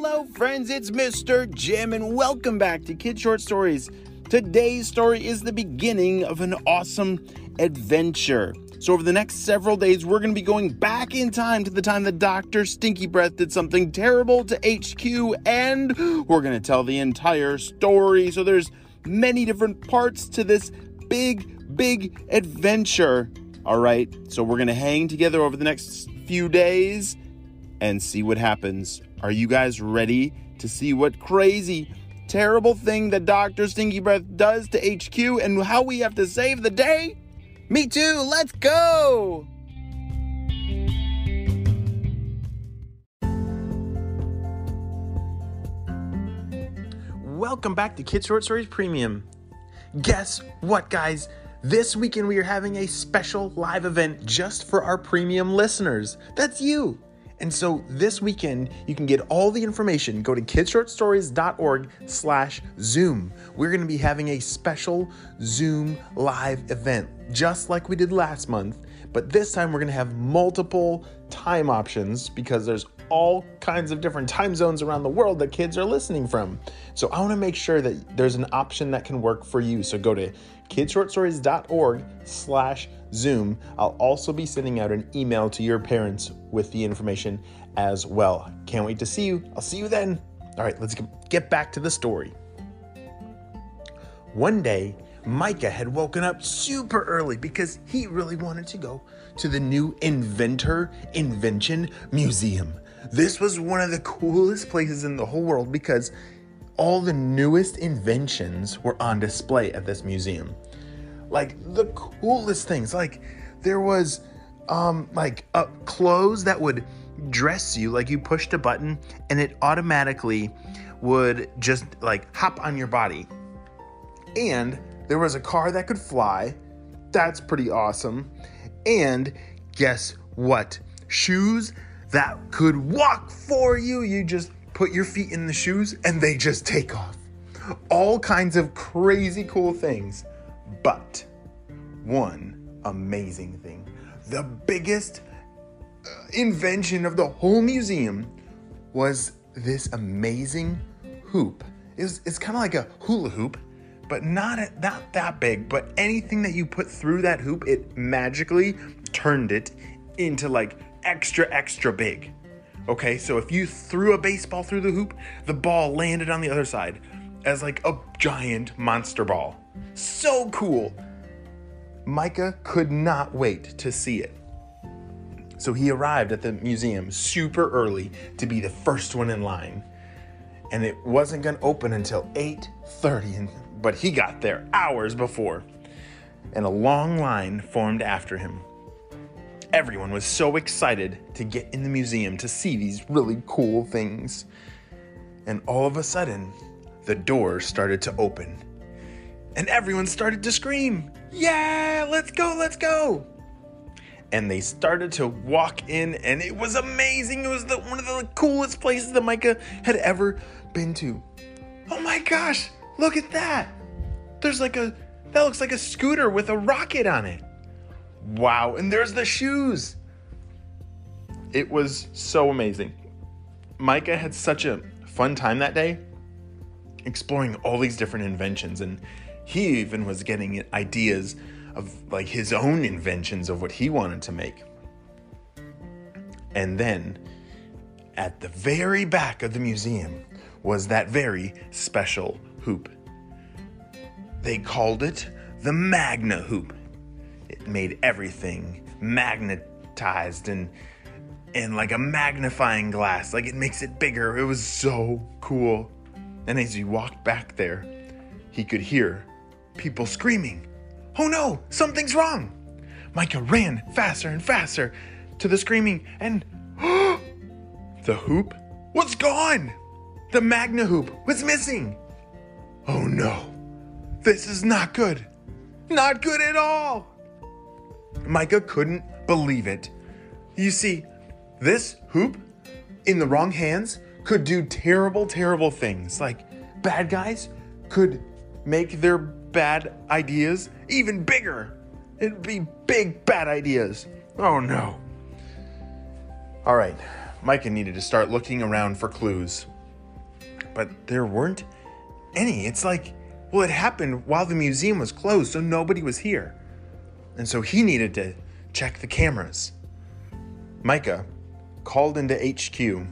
Hello, friends, it's Mr. Jim, and welcome back to Kid Short Stories. Today's story is the beginning of an awesome adventure. So, over the next several days, we're going to be going back in time to the time that Dr. Stinky Breath did something terrible to HQ, and we're going to tell the entire story. So, there's many different parts to this big, big adventure. All right, so we're going to hang together over the next few days and see what happens. Are you guys ready to see what crazy, terrible thing that Dr. Stinky Breath does to HQ and how we have to save the day? Me too, let's go! Welcome back to Kid Short Stories Premium. Guess what, guys? This weekend we are having a special live event just for our premium listeners. That's you. And so this weekend, you can get all the information. Go to kidshortstories.org slash Zoom. We're going to be having a special Zoom live event, just like we did last month. But this time, we're going to have multiple time options because there's all kinds of different time zones around the world that kids are listening from. So I want to make sure that there's an option that can work for you. So go to kidshortstories.org slash Zoom. I'll also be sending out an email to your parents with the information as well. Can't wait to see you. I'll see you then. All right, let's get back to the story. One day, Micah had woken up super early because he really wanted to go to the new Inventor Invention Museum. This was one of the coolest places in the whole world because all the newest inventions were on display at this museum like the coolest things. Like there was um like a clothes that would dress you like you pushed a button and it automatically would just like hop on your body. And there was a car that could fly. That's pretty awesome. And guess what? Shoes that could walk for you. You just put your feet in the shoes and they just take off. All kinds of crazy cool things. But one amazing thing the biggest uh, invention of the whole museum was this amazing hoop. It's, it's kind of like a hula hoop, but not, not that big. But anything that you put through that hoop, it magically turned it into like extra, extra big. Okay, so if you threw a baseball through the hoop, the ball landed on the other side as like a giant monster ball. So cool. Micah could not wait to see it. So he arrived at the museum super early to be the first one in line. And it wasn't going to open until 8:30, but he got there hours before. And a long line formed after him. Everyone was so excited to get in the museum to see these really cool things. And all of a sudden, the doors started to open. And everyone started to scream. Yeah, let's go, let's go. And they started to walk in, and it was amazing. It was the, one of the coolest places that Micah had ever been to. Oh my gosh, look at that. There's like a, that looks like a scooter with a rocket on it. Wow, and there's the shoes. It was so amazing. Micah had such a fun time that day exploring all these different inventions and he even was getting ideas of like his own inventions of what he wanted to make. And then at the very back of the museum was that very special hoop. They called it the Magna Hoop. It made everything magnetized and and like a magnifying glass, like it makes it bigger. It was so cool. And as he walked back there, he could hear people screaming. Oh no, something's wrong! Micah ran faster and faster to the screaming, and the hoop was gone! The Magna hoop was missing! Oh no, this is not good! Not good at all! Micah couldn't believe it. You see, this hoop in the wrong hands could do terrible, terrible things. Like bad guys could make their bad ideas even bigger. It'd be big bad ideas. Oh no. All right, Micah needed to start looking around for clues. but there weren't any. It's like, well, it happened while the museum was closed, so nobody was here. And so he needed to check the cameras. Micah called into HQ.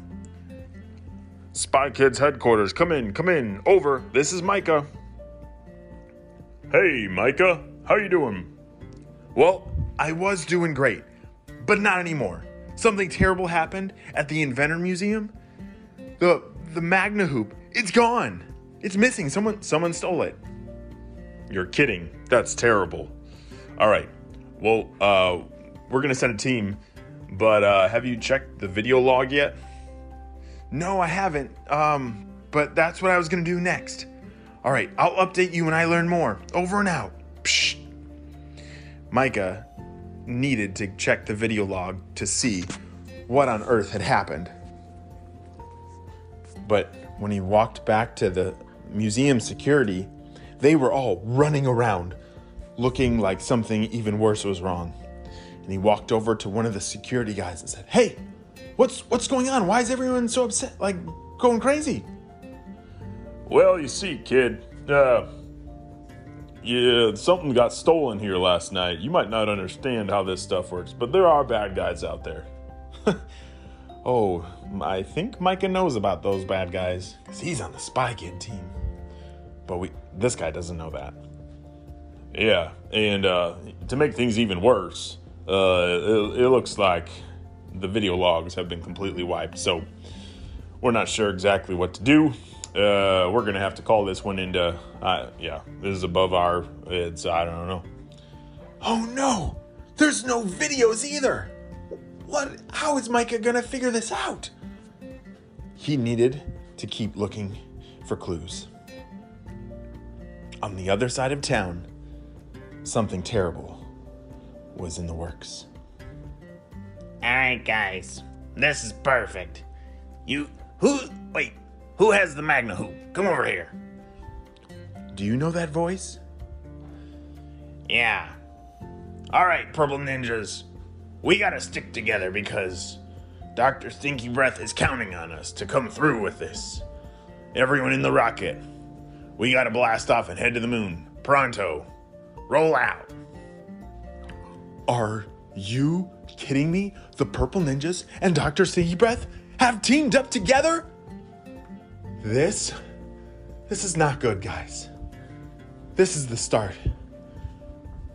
Spy Kids headquarters, come in, come in. Over. This is Micah. Hey, Micah. How you doing? Well, I was doing great, but not anymore. Something terrible happened at the Inventor Museum. The the Magna hoop, it's gone. It's missing. Someone someone stole it. You're kidding. That's terrible. All right. Well, uh, we're gonna send a team, but uh, have you checked the video log yet? No, I haven't. Um, but that's what I was gonna do next. All right, I'll update you when I learn more. Over and out. Psh. Micah needed to check the video log to see what on earth had happened. But when he walked back to the museum security, they were all running around looking like something even worse was wrong. And he walked over to one of the security guys and said, "Hey, what's what's going on? Why is everyone so upset? Like going crazy?" Well, you see, kid, uh, yeah, something got stolen here last night. You might not understand how this stuff works, but there are bad guys out there. oh, I think Micah knows about those bad guys because he's on the Spy Kid team. But we, this guy doesn't know that. Yeah, and uh, to make things even worse, uh, it, it looks like the video logs have been completely wiped. So we're not sure exactly what to do. Uh, we're gonna have to call this one into. Uh, yeah, this is above our. It's I don't know. Oh no! There's no videos either. What? How is Micah gonna figure this out? He needed to keep looking for clues. On the other side of town, something terrible was in the works. All right, guys, this is perfect. You who? Wait, who has the Magna hoop? Come over here. Do you know that voice? Yeah. All right, purple ninjas, we gotta stick together because Dr. Stinky Breath is counting on us to come through with this. Everyone in the rocket, we gotta blast off and head to the moon. Pronto. Roll out. Are you kidding me? The Purple Ninjas and Dr. Stinky Breath have teamed up together? This, this is not good, guys. This is the start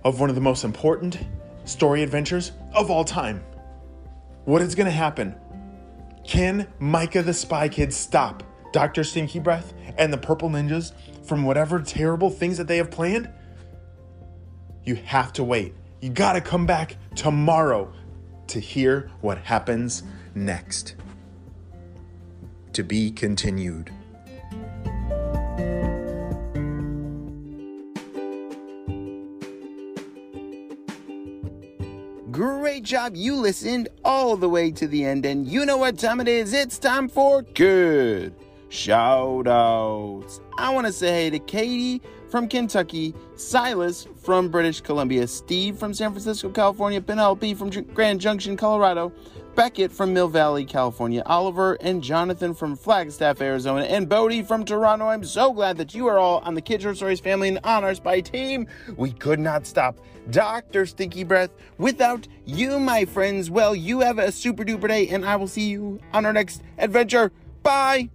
of one of the most important story adventures of all time. What is going to happen? Can Micah the Spy Kid stop Dr. Stinky Breath and the Purple Ninjas from whatever terrible things that they have planned? You have to wait. You got to come back tomorrow to hear what happens next. To be continued. Great job. You listened all the way to the end, and you know what time it is. It's time for good shout outs. I want to say hey to Katie from Kentucky, Silas from British Columbia, Steve from San Francisco, California, Penelope from Grand Junction, Colorado, Beckett from Mill Valley, California, Oliver and Jonathan from Flagstaff, Arizona, and Bodie from Toronto. I'm so glad that you are all on the Kid Short Stories family and on our spy team. We could not stop Dr. Stinky Breath without you, my friends. Well, you have a super duper day, and I will see you on our next adventure. Bye.